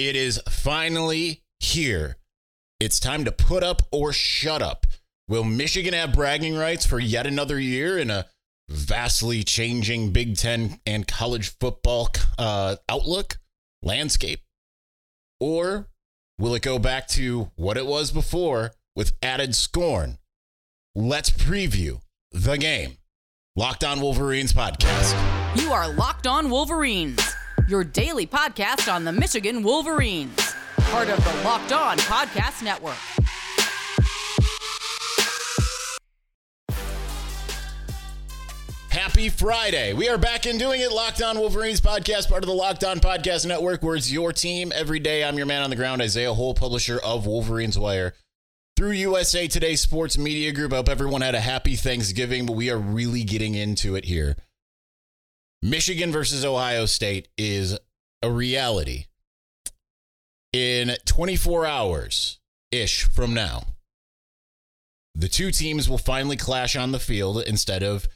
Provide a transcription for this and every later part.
It is finally here. It's time to put up or shut up. Will Michigan have bragging rights for yet another year in a vastly changing Big Ten and college football uh, outlook, landscape? Or will it go back to what it was before with added scorn? Let's preview the game. Locked On Wolverines podcast. You are Locked On Wolverines, your daily podcast on the Michigan Wolverines, part of the Locked On Podcast Network. Happy Friday. We are back in doing it. Locked On Wolverines podcast, part of the Locked On Podcast Network, where it's your team every day. I'm your man on the ground, Isaiah Hole, publisher of Wolverines Wire. Through USA Today Sports Media Group. I hope everyone had a happy Thanksgiving, but we are really getting into it here. Michigan versus Ohio State is a reality. In 24 hours ish from now, the two teams will finally clash on the field instead of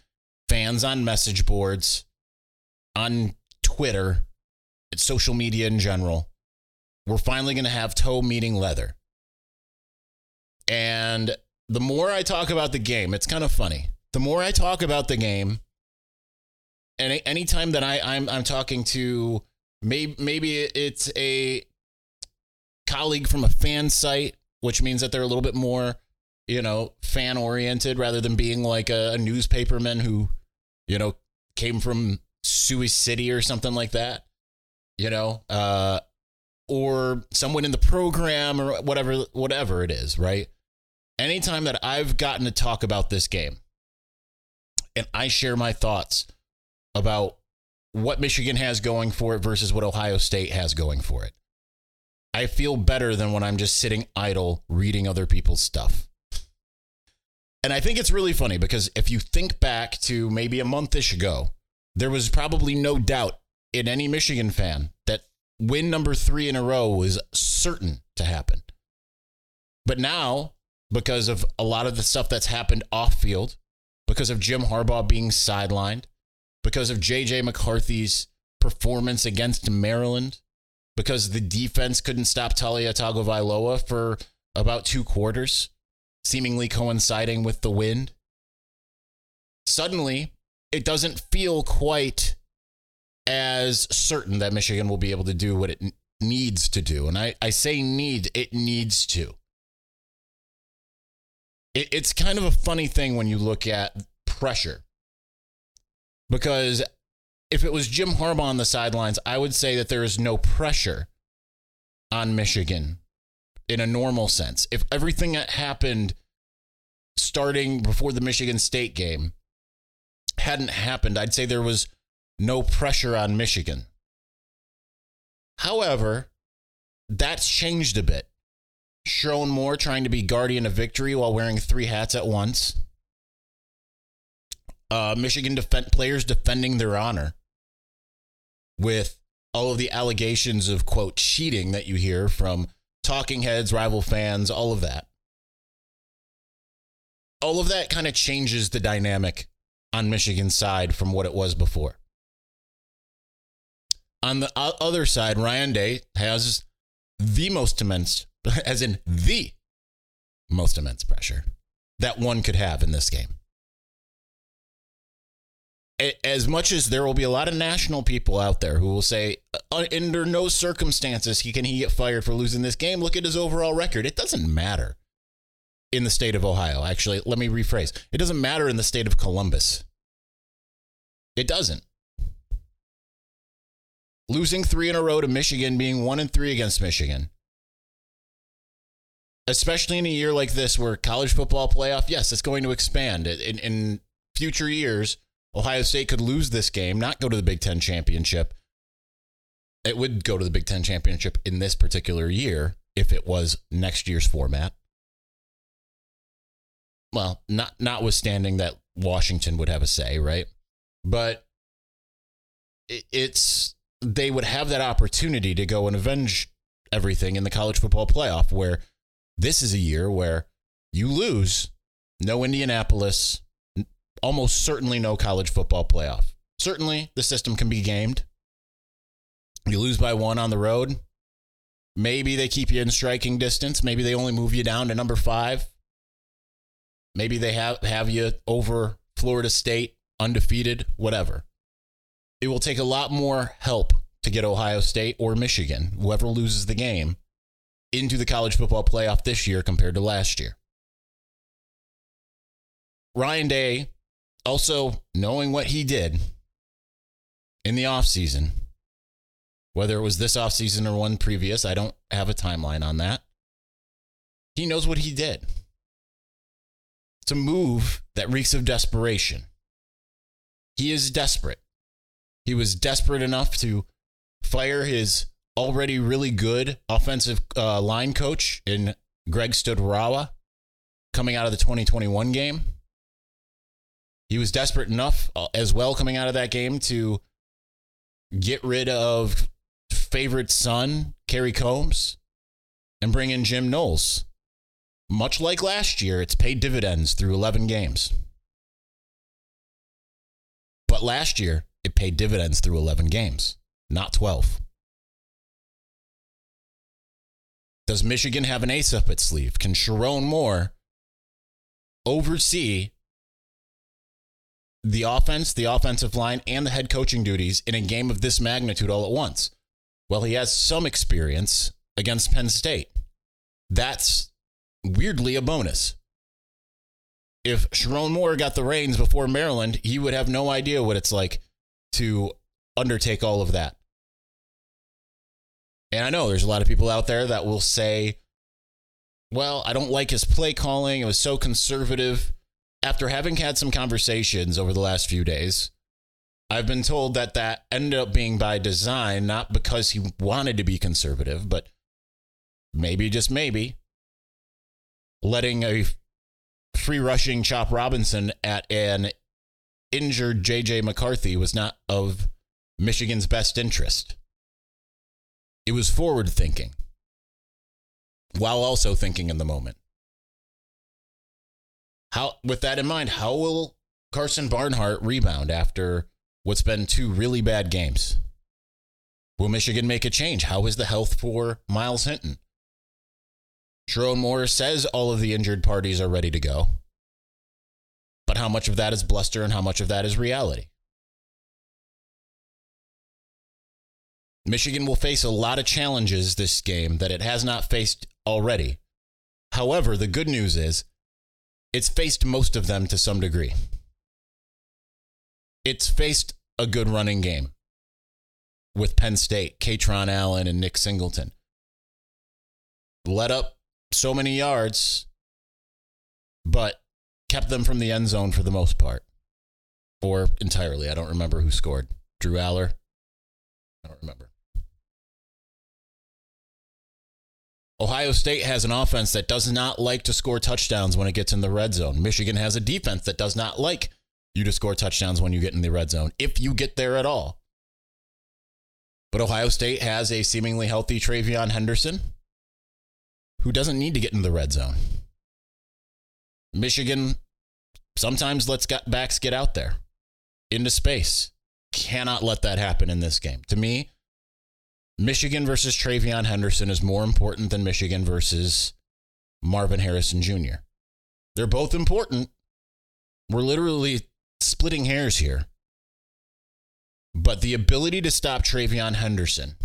fans on message boards, on Twitter, social media in general. We're finally going to have toe meeting leather. And the more I talk about the game, it's kind of funny. The more I talk about the game, and anytime that I, I'm I'm talking to maybe maybe it's a colleague from a fan site, which means that they're a little bit more, you know, fan oriented rather than being like a, a newspaperman who, you know, came from Sioux City or something like that. You know, uh, or someone in the program or whatever whatever it is, right? Anytime that I've gotten to talk about this game and I share my thoughts about what Michigan has going for it versus what Ohio State has going for it. I feel better than when I'm just sitting idle reading other people's stuff. And I think it's really funny because if you think back to maybe a monthish ago, there was probably no doubt in any Michigan fan that win number three in a row was certain to happen. But now, because of a lot of the stuff that's happened off field, because of Jim Harbaugh being sidelined, because of JJ McCarthy's performance against Maryland, because the defense couldn't stop Taulia Tagovailoa for about two quarters, seemingly coinciding with the wind. Suddenly, it doesn't feel quite as certain that Michigan will be able to do what it needs to do. And I, I say need, it needs to. It, it's kind of a funny thing when you look at pressure because if it was Jim Harbaugh on the sidelines, I would say that there is no pressure on Michigan in a normal sense. If everything that happened starting before the Michigan State game hadn't happened, I'd say there was no pressure on Michigan. However, that's changed a bit. Sherrone Moore trying to be guardian of victory while wearing three hats at once uh, Michigan players defending their honor with all of the allegations of quote cheating that you hear from talking heads, rival fans, all of that. All of that kind of changes the dynamic on Michigan's side from what it was before. On the other side, Ryan Day has the most immense, as in the most immense pressure that one could have in this game as much as there will be a lot of national people out there who will say, uh, under no circumstances he can he get fired for losing this game. Look at his overall record. It doesn't matter in the state of Ohio. Actually, let me rephrase. It doesn't matter in the state of Columbus. It doesn't. Losing three in a row to Michigan, being one and three against Michigan, especially in a year like this where college football playoff, yes, it's going to expand in, in future years Ohio State could lose this game, not go to the Big Ten championship. It would go to the Big Ten championship in this particular year if it was next year's format. Well, not notwithstanding that Washington would have a say, right? But it's they would have that opportunity to go and avenge everything in the college football playoff where this is a year where you lose no Indianapolis, almost certainly no college football playoff. Certainly, the system can be gamed. You lose by one on the road. Maybe they keep you in striking distance. Maybe they only move you down to number five. Maybe they have, have you over Florida State, undefeated, whatever. It will take a lot more help to get Ohio State or Michigan, whoever loses the game, into the college football playoff this year compared to last year. Ryan Day, also knowing what he did in the offseason, whether it was this offseason or one previous, I don't have a timeline on that. He knows what he did. It's a move that reeks of desperation. He is desperate. He was desperate enough to fire his already really good offensive uh, line coach in Greg Studrawa coming out of the 2021 game. He was desperate enough uh, as well coming out of that game to get rid of favorite son, Kerry Coombs, and bring in Jim Knowles. Much like last year, it's paid dividends through 11 games. But last year, it paid dividends through 11 games, not 12. Does Michigan have an ace up its sleeve? Can Sherrone Moore oversee the offense, the offensive line, and the head coaching duties in a game of this magnitude all at once? Well, he has some experience against Penn State. That's weirdly a bonus. If Sherrone Moore got the reins before Maryland, he would have no idea what it's like to undertake all of that. And I know there's a lot of people out there that will say, well, I don't like his play calling. It was so conservative. After having had some conversations over the last few days, I've been told that that ended up being by design, not because he wanted to be conservative, but maybe, just maybe, letting a free rushing Chop Robinson at an injured JJ McCarthy was not of Michigan's best interest. It was forward thinking while also thinking in the moment. How, with that in mind, how will Karsen Barnhart rebound after what's been two really bad games? Will Michigan make a change? How is the health for Myles Hinton? Sherrone Moore says all of the injured parties are ready to go. But how much of that is bluster and how much of that is reality? Michigan will face a lot of challenges this game that it has not faced already. However, the good news is it's faced most of them to some degree. It's faced a good running game with Penn State, Kaytron Allen, and Nick Singleton. Let up so many yards, but kept them from the end zone for the most part, or entirely. I don't remember who scored. Drew Allar? I don't remember. Ohio State has an offense that does not like to score touchdowns when it gets in the red zone. Michigan has a defense that does not like you to score touchdowns when you get in the red zone, if you get there at all. But Ohio State has a seemingly healthy TreVeyon Henderson who doesn't need to get in the red zone. Michigan sometimes lets backs get out there into space. Cannot let that happen in this game. To me, Michigan versus TreVeyon Henderson is more important than Michigan versus Marvin Harrison Jr. They're both important. We're literally splitting hairs here. But the ability to stop TreVeyon Henderson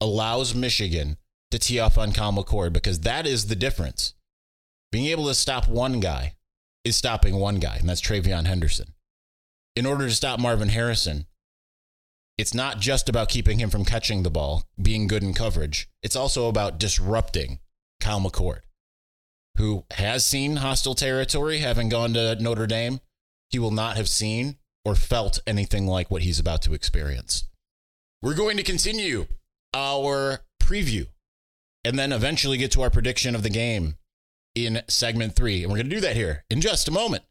allows Michigan to tee off on Kyle McCord because that is the difference. Being able to stop one guy is stopping one guy, and that's TreVeyon Henderson. In order to stop Marvin Harrison, it's not just about keeping him from catching the ball, being good in coverage. It's also about disrupting Kyle McCord, who has seen hostile territory, having gone to Notre Dame. He will not have seen or felt anything like what he's about to experience. We're going to continue our preview and then eventually get to our prediction of the game in segment three. And we're going to do that here in just a moment.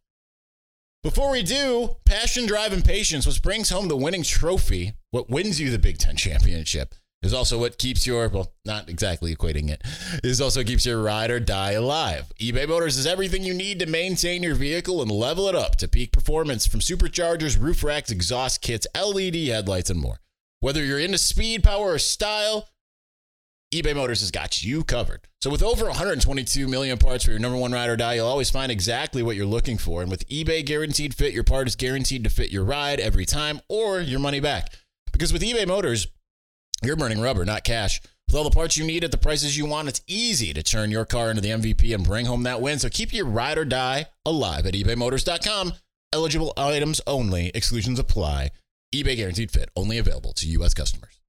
Before we do, passion, drive, and patience, which brings home the winning trophy, what wins you the Big Ten championship, is also what keeps your, well, not exactly equating it, is also keeps your ride or die alive. eBay Motors is everything you need to maintain your vehicle and level it up to peak performance from superchargers, roof racks, exhaust kits, LED headlights, and more. Whether you're into speed, power, or style, eBay Motors has got you covered. So, with over 122 million parts for your number one ride or die, you'll always find exactly what you're looking for. And with eBay Guaranteed Fit, your part is guaranteed to fit your ride every time or your money back. Because with eBay Motors, you're burning rubber, not cash. With all the parts you need at the prices you want, it's easy to turn your car into the MVP and bring home that win. So, keep your ride or die alive at ebaymotors.com. Eligible items only, exclusions apply. eBay Guaranteed Fit, only available to U.S. customers.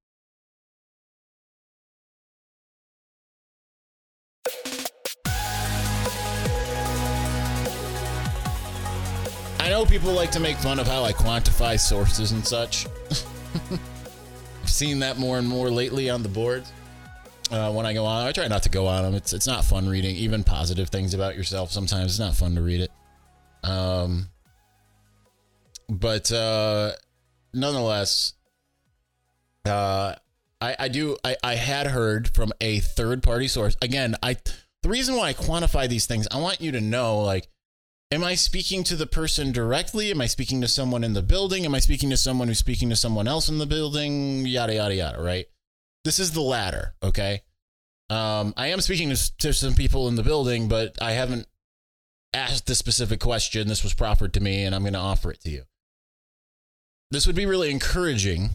I know people like to make fun of how I quantify sources and such. I've seen that more and more lately on the boards. Uh, when I go on, I try not to go on them. It's it's not fun reading even positive things about yourself. Sometimes it's not fun to read it. Um, but uh, nonetheless, uh, I I do I I had heard from a third party source. Again, I the reason why I quantify these things, I want you to know like Am I speaking to the person directly? Am I speaking to someone in the building? Am I speaking to someone who's speaking to someone else in the building? Yada, yada, yada, right? This is the latter, okay? Um, I am speaking to, to some people in the building, but I haven't asked this specific question. This was proffered to me, and I'm going to offer it to you. This would be really encouraging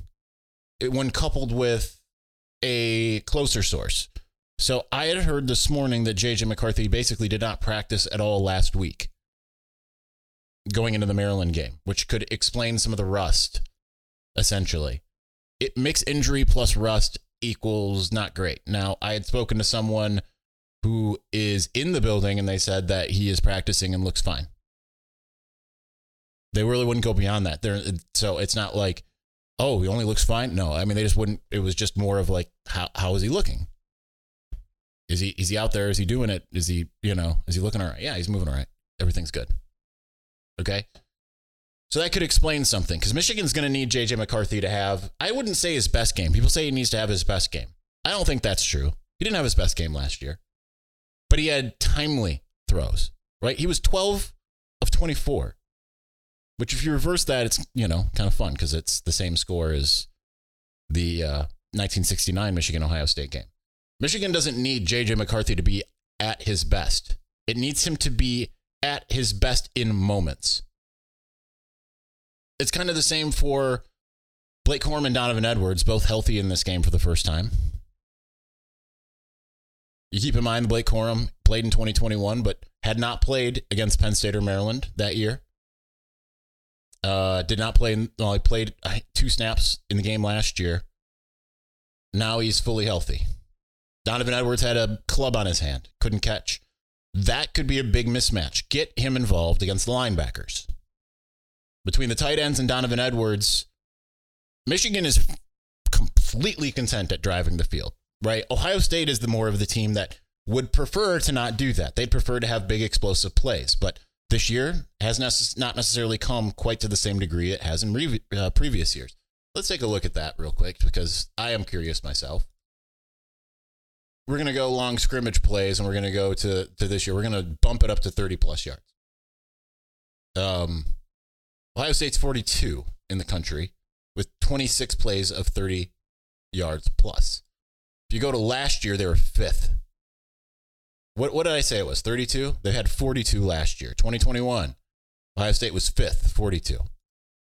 when coupled with a closer source. So I had heard this morning that JJ McCarthy basically did not practice at all last week going into the Maryland game, which could explain some of the rust, essentially. It mixed injury plus rust equals not great. Now, I had spoken to someone who is in the building and they said that he is practicing and looks fine. They really wouldn't go beyond that. There, so it's not like, oh, he only looks fine. No, I mean they just wouldn't. It was just more of like, how how is he looking? Is he is he out there? Is he doing it? Is he you know is he looking all right? Yeah, he's moving all right. Everything's good. Okay. So that could explain something because Michigan's going to need JJ McCarthy to have, I wouldn't say his best game. People say he needs to have his best game. I don't think that's true. He didn't have his best game last year, but he had timely throws, right? He was 12 of 24, which if you reverse that, it's, you know, kind of fun because it's the same score as the uh, 1969 Michigan Ohio State game. Michigan doesn't need JJ McCarthy to be at his best, it needs him to be at his best in moments. It's kind of the same for Blake Corum and Donovan Edwards, both healthy in this game for the first time. You keep in mind Blake Corum played in 2021, but had not played against Penn State or Maryland that year. Uh, did not play. Well, he played two snaps in the game last year. Now he's fully healthy. Donovan Edwards had a club on his hand, couldn't catch. That could be a big mismatch. Get him involved against the linebackers. Between the tight ends and Donovan Edwards, Michigan is completely content at driving the field, right? Ohio State is the more of the team that would prefer to not do that. They'd prefer to have big explosive plays, but this year has not necessarily come quite to the same degree it has in uh, previous years. Let's take a look at that real quick because I am curious myself we're going to go long scrimmage plays and we're going to go to, to this year. We're going to bump it up to 30 plus yards. Um, Ohio State's 42 in the country with 26 plays of 30 yards plus. If you go to last year, they were fifth. What, what did I say it was? 32? They had 42 last year. 2021, Ohio State was fifth, 42.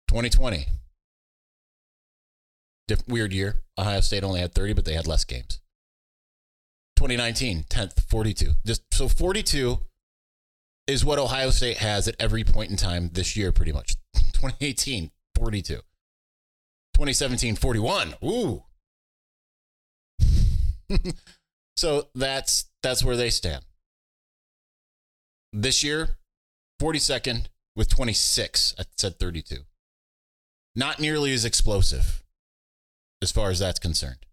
2020, diff- weird year. Ohio State only had 30, but they had less games. 2019, 10th, 42. Just so 42 is what Ohio State has at every point in time this year, pretty much. 2018, 42. 2017, 41. Ooh. so that's that's where they stand. This year, 42nd with 26. I said 32. Not nearly as explosive as far as that's concerned.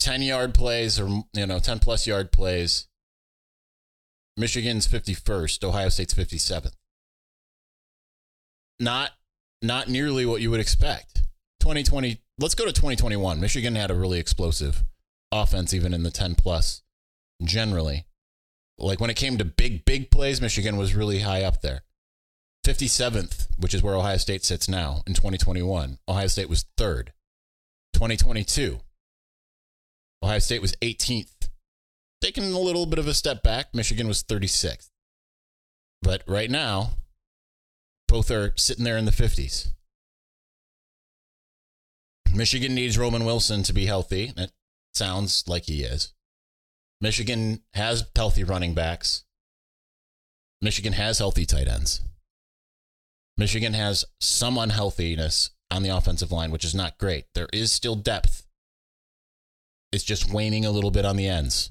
10 yard plays or, you know, 10 plus yard plays. Michigan's 51st, Ohio State's 57th. Not not nearly what you would expect. 2020, let's go to 2021. Michigan had a really explosive offense even in the 10 plus generally. Like when it came to big big plays, Michigan was really high up there. 57th, which is where Ohio State sits now in 2021. Ohio State was 3rd. 2022, Ohio State was 18th, taking a little bit of a step back. Michigan was 36th. But right now, both are sitting there in the 50s. Michigan needs Roman Wilson to be healthy. It sounds like he is. Michigan has healthy running backs. Michigan has healthy tight ends. Michigan has some unhealthiness on the offensive line, which is not great. There is still depth. It's just waning a little bit on the ends.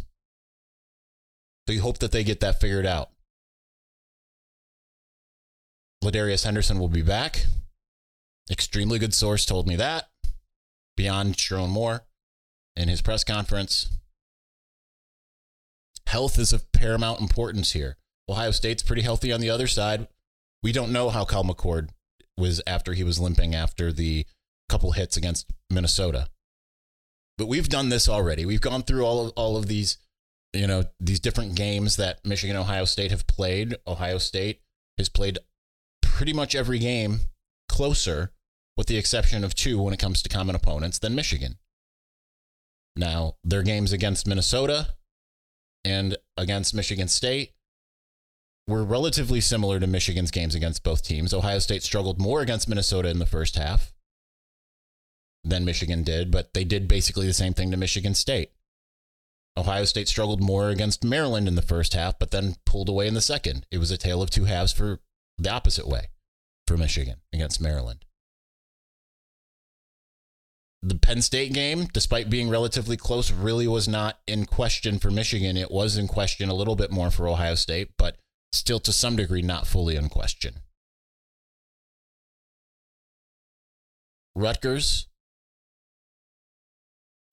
So you hope that they get that figured out. LaDarius Henderson will be back. Extremely good source told me that. Beyond Sherrone Moore in his press conference. Health is of paramount importance here. Ohio State's pretty healthy on the other side. We don't know how Kyle McCord was after he was limping after the couple hits against Minnesota. But we've done this already. We've gone through all of all of these, you know, these different games that Michigan Ohio State have played. Ohio State has played pretty much every game closer, with the exception of two when it comes to common opponents, than Michigan. Now, their games against Minnesota and against Michigan State were relatively similar to Michigan's games against both teams. Ohio State struggled more against Minnesota in the first half than Michigan did, but they did basically the same thing to Michigan State. Ohio State struggled more against Maryland in the first half, but then pulled away in the second. It was a tale of two halves for the opposite way for Michigan against Maryland. The Penn State game, despite being relatively close, really was not in question for Michigan. It was in question a little bit more for Ohio State, but still to some degree not fully in question. Rutgers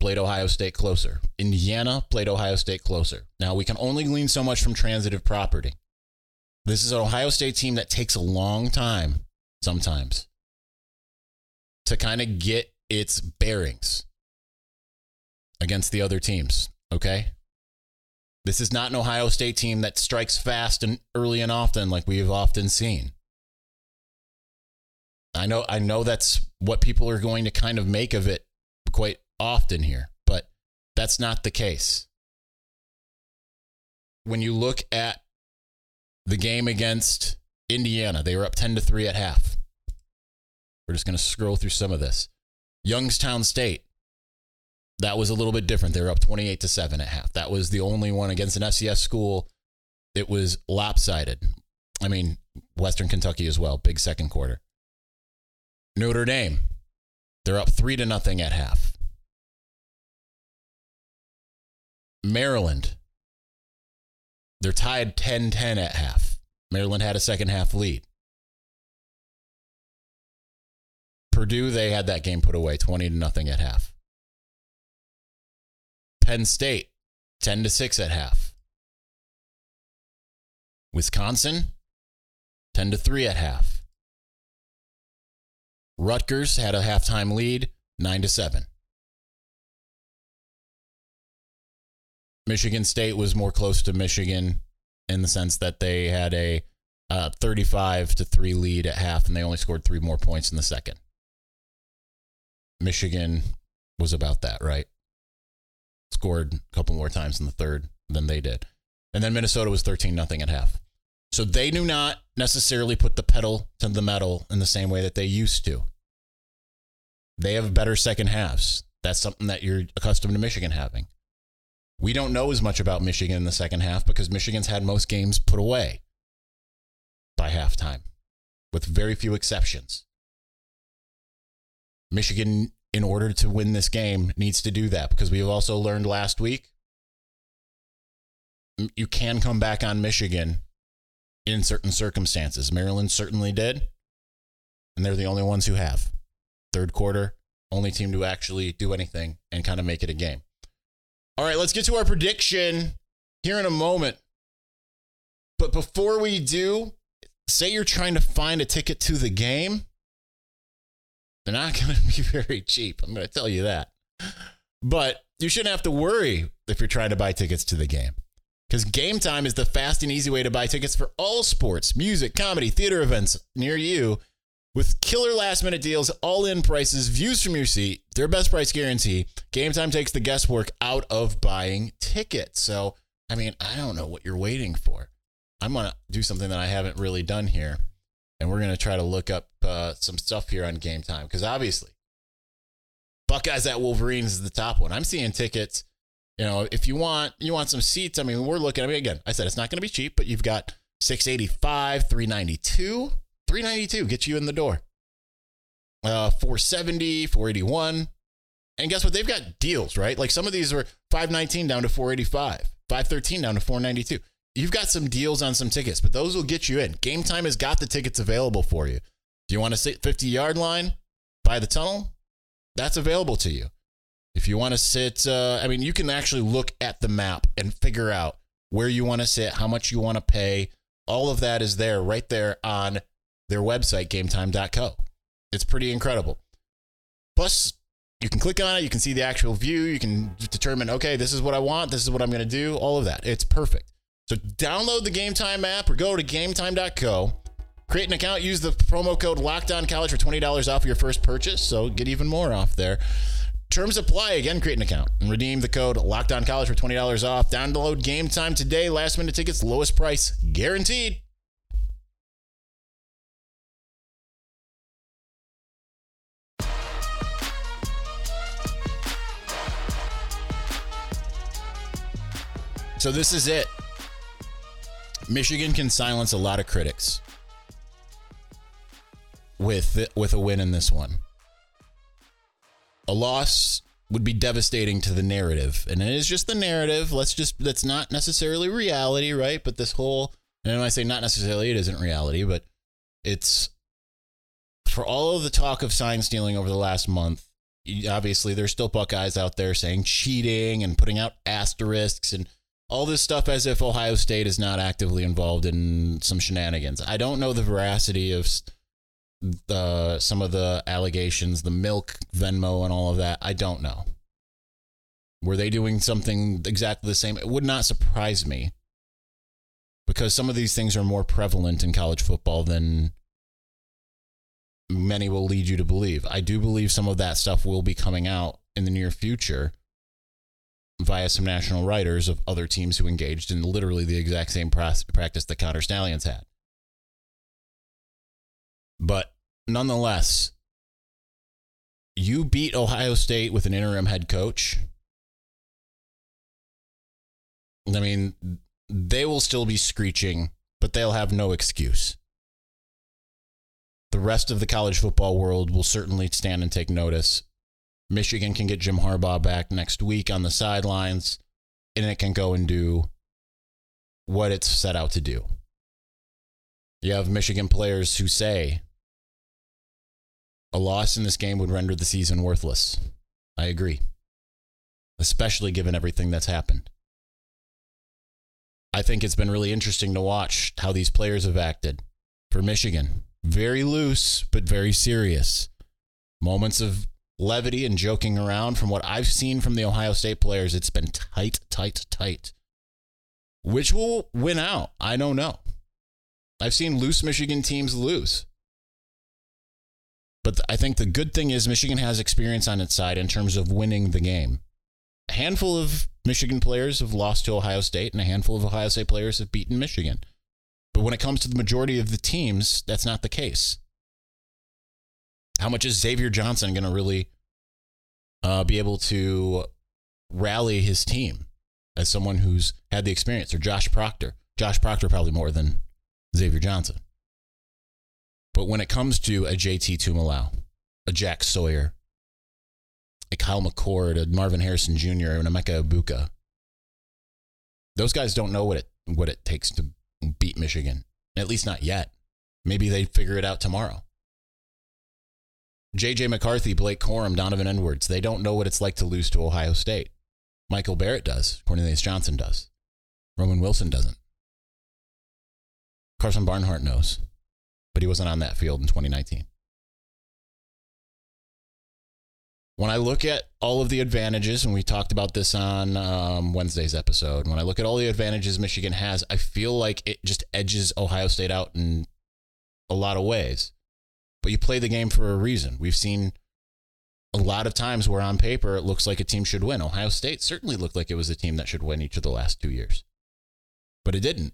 played Ohio State closer. Indiana played Ohio State closer. Now, we can only glean so much from transitive property. This is an Ohio State team that takes a long time sometimes to kind of get its bearings against the other teams, okay? This is not an Ohio State team that strikes fast and early and often like we have often seen. I know I know that's what people are going to kind of make of it quite often here, but that's not the case. When you look at the game against Indiana, they were up 10 to 3 at half. We're just going to scroll through some of this. Youngstown State, that was a little bit different. They were up 28 to 7 at half. That was the only one against an FCS school. It was lopsided. I mean, Western Kentucky as well, big second quarter. Notre Dame, they're up 3 to nothing at half. Maryland, they're tied 10 10 at half. Maryland had a second half lead. Purdue, they had that game put away 20 to nothing at half. Penn State, 10 to 6 at half. Wisconsin, 10 to 3 at half. Rutgers had a halftime lead, 9 to 7. Michigan State was more close to Michigan in the sense that they had a uh, 35 to 3 lead at half and they only scored three more points in the second. Michigan was about that, right? Scored a couple more times in the third than they did. And then Minnesota was 13 nothing at half. So they do not necessarily put the pedal to the metal in the same way that they used to. They have better second halves. That's something that you're accustomed to Michigan having. We don't know as much about Michigan in the second half because Michigan's had most games put away by halftime, with very few exceptions. Michigan, in order to win this game, needs to do that because we have also learned last week you can come back on Michigan in certain circumstances. Maryland certainly did, and they're the only ones who have. Third quarter, only team to actually do anything and kind of make it a game. All right, let's get to our prediction here in a moment. But before we do, say you're trying to find a ticket to the game. They're not going to be very cheap. I'm going to tell you that. But you shouldn't have to worry if you're trying to buy tickets to the game. Because Game Time is the fast and easy way to buy tickets for all sports, music, comedy, theater events near you. With killer last minute deals, all in prices, views from your seat, their best price guarantee, Game Time takes the guesswork out of buying tickets. So, I mean, I don't know what you're waiting for. I'm going to do something that I haven't really done here. And we're going to try to look up uh, some stuff here on Game Time because obviously, Buckeyes at Wolverines is the top one. I'm seeing tickets. You know, if you want you want some seats, I mean, we're looking. I mean, again, I said it's not going to be cheap, but you've got 685, 392 392 gets you in the door. Uh, 470, 481. And guess what? They've got deals, right? Like some of these are 519 down to 485, 513 down to 492. You've got some deals on some tickets, but those will get you in. Game Time has got the tickets available for you. If you want to sit 50 yard line by the tunnel, that's available to you. If you want to sit, uh, I mean, you can actually look at the map and figure out where you want to sit, how much you want to pay. All of that is there right there on their website, gametime.co. It's pretty incredible. Plus, you can click on it, you can see the actual view, you can determine, okay, this is what I want, this is what I'm going to do, all of that. It's perfect. So download the Game Time app or go to gametime.co. Create an account, use the promo code LOCKEDON College for $20 off your first purchase, so get even more off there. Terms apply. Again, create an account and redeem the code LOCKEDON College for $20 off. Download Game Time today. Last minute tickets, lowest price guaranteed. So this is it. Michigan can silence a lot of critics with with a win in this one. A loss would be devastating to the narrative, and it is just the narrative. Let's just that's not necessarily reality, right? But this whole and when I say not necessarily, it isn't reality, but it's for all of the talk of sign stealing over the last month. Obviously, there's still Buckeyes out there saying cheating and putting out asterisks and all this stuff as if Ohio State is not actively involved in some shenanigans. I don't know the veracity of the some of the allegations, the milk, Venmo, and all of that. I don't know. Were they doing something exactly the same? It would not surprise me because some of these things are more prevalent in college football than many will lead you to believe. I do believe some of that stuff will be coming out in the near future via some national writers of other teams who engaged in literally the exact same practice that Connor Stalions had. But nonetheless, you beat Ohio State with an interim head coach. I mean, they will still be screeching, but they'll have no excuse. The rest of the college football world will certainly stand and take notice Michigan can get Jim Harbaugh back next week on the sidelines, and it can go and do what it's set out to do. You have Michigan players who say a loss in this game would render the season worthless. I agree, especially given everything that's happened. I think it's been really interesting to watch how these players have acted for Michigan. Very loose, but very serious. Moments of levity and joking around. From what I've seen from the Ohio State players, it's been tight, tight, tight. Which will win out? I don't know. I've seen loose Michigan teams lose. But I think the good thing is Michigan has experience on its side in terms of winning the game. A handful of Michigan players have lost to Ohio State, and a handful of Ohio State players have beaten Michigan. But when it comes to the majority of the teams, that's not the case. How much is Xavier Johnson going to really uh, be able to rally his team as someone who's had the experience? Or Josh Proctor? Josh Proctor probably more than Xavier Johnson. But when it comes to a JT Tuimoloau, a Jack Sawyer, a Kyle McCord, a Marvin Harrison Jr., and a Emeka Egbuka, those guys don't know what it what it takes to beat Michigan. At least not yet. Maybe they figure it out tomorrow. JJ McCarthy, Blake Corum, Donovan Edwards, they don't know what it's like to lose to Ohio State. Michael Barrett does. Cornelius Johnson does. Roman Wilson doesn't. Karsen Barnhart knows, but he wasn't on that field in 2019. When I look at all of the advantages, and we talked about this on um, Wednesday's episode, when I look at all the advantages Michigan has, I feel like it just edges Ohio State out in a lot of ways. But you play the game for a reason. We've seen a lot of times where on paper it looks like a team should win. Ohio State certainly looked like it was a team that should win each of the last two years, but it didn't.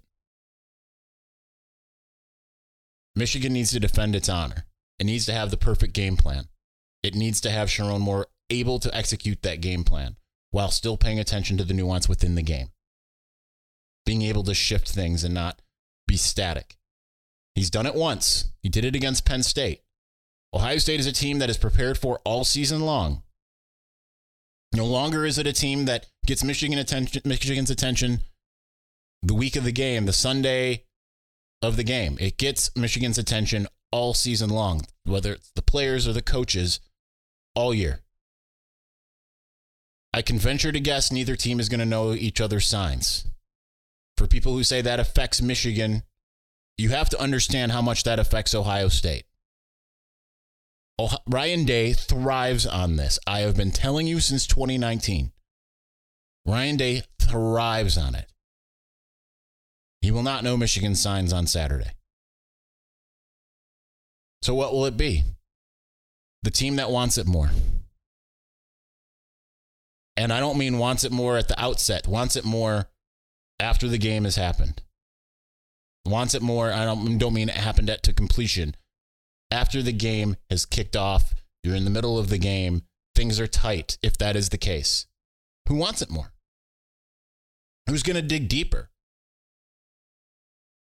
Michigan needs to defend its honor. It needs to have the perfect game plan. It needs to have Sherrone Moore able to execute that game plan while still paying attention to the nuance within the game. Being able to shift things and not be static. He's done it once. He did it against Penn State. Ohio State is a team that is prepared for all season long. No longer is it a team that gets Michigan attention, Michigan's attention the week of the game, the Sunday of the game. It gets Michigan's attention all season long, whether it's the players or the coaches, all year. I can venture to guess neither team is going to know each other's signs. For people who say that affects Michigan, you have to understand how much that affects Ohio State. Oh, Ryan Day thrives on this. I have been telling you since 2019. Ryan Day thrives on it. He will not know Michigan signs on Saturday. So, what will it be? The team that wants it more. And I don't mean wants it more at the outset, wants it more after the game has happened. Wants it more, I don't, don't mean it happened at to completion. After the game has kicked off, you're in the middle of the game, things are tight, if that is the case. Who wants it more? Who's going to dig deeper?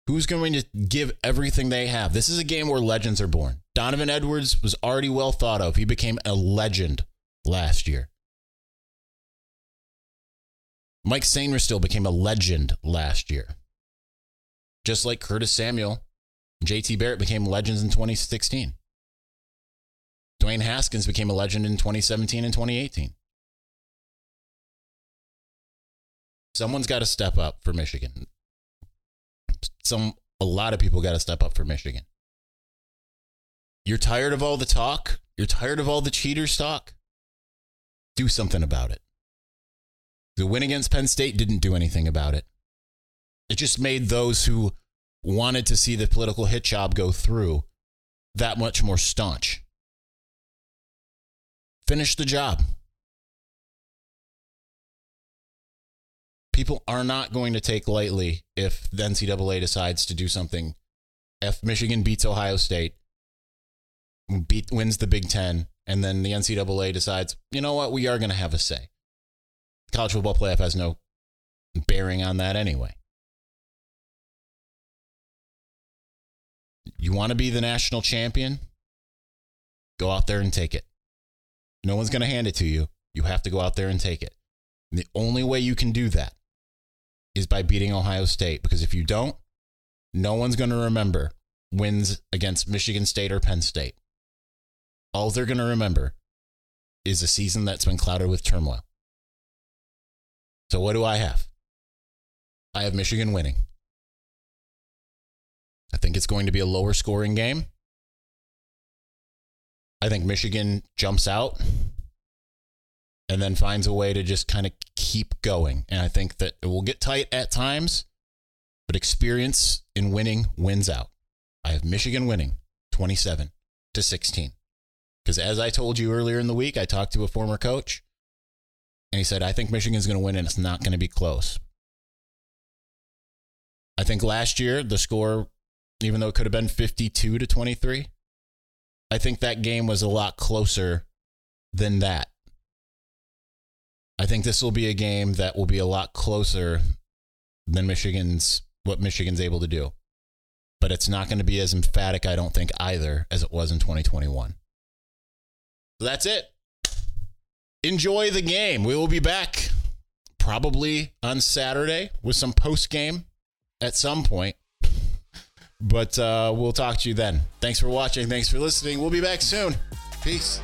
Who's going to give everything they have? This is a game where legends are born. Donovan Edwards was already well thought of. He became a legend last year. Mike Sainristil became a legend last year. Just like Curtis Samuel, JT Barrett became legends in 2016. Dwayne Haskins became a legend in 2017 and 2018. Someone's got to step up for Michigan some a lot of people got to step up for Michigan. You're tired of all the talk? You're tired of all the cheaters talk? Do something about it. The win against Penn State didn't do anything about it. It just made those who wanted to see the political hit job go through that much more staunch. Finish the job. people are not going to take lightly if the NCAA decides to do something. If Michigan beats Ohio State, beat, wins the Big Ten, and then the NCAA decides, you know what, we are going to have a say. College football playoff has no bearing on that anyway. You want to be the national champion? Go out there and take it. No one's going to hand it to you. You have to go out there and take it. And the only way you can do that is by beating Ohio State. Because if you don't, no one's going to remember wins against Michigan State or Penn State. All they're going to remember is a season that's been clouded with turmoil. So, what do I have? I have Michigan winning. Think it's going to be a lower scoring game. I think Michigan jumps out and then finds a way to just kind of keep going. And I think that it will get tight at times, but experience in winning wins out. I have Michigan winning 27 to 16. Because as I told you earlier in the week, I talked to a former coach and he said, I think Michigan's going to win and it's not going to be close. I think last year, the score, even though it could have been 52 to 23, I think that game was a lot closer than that. I think this will be a game that will be a lot closer than Michigan's what Michigan's able to do. But it's not going to be as emphatic, I don't think, either, as it was in 2021. So that's it. Enjoy the game. We will be back probably on Saturday with some post game at some point. But uh, we'll talk to you then. Thanks for watching. Thanks for listening. We'll be back soon. Peace.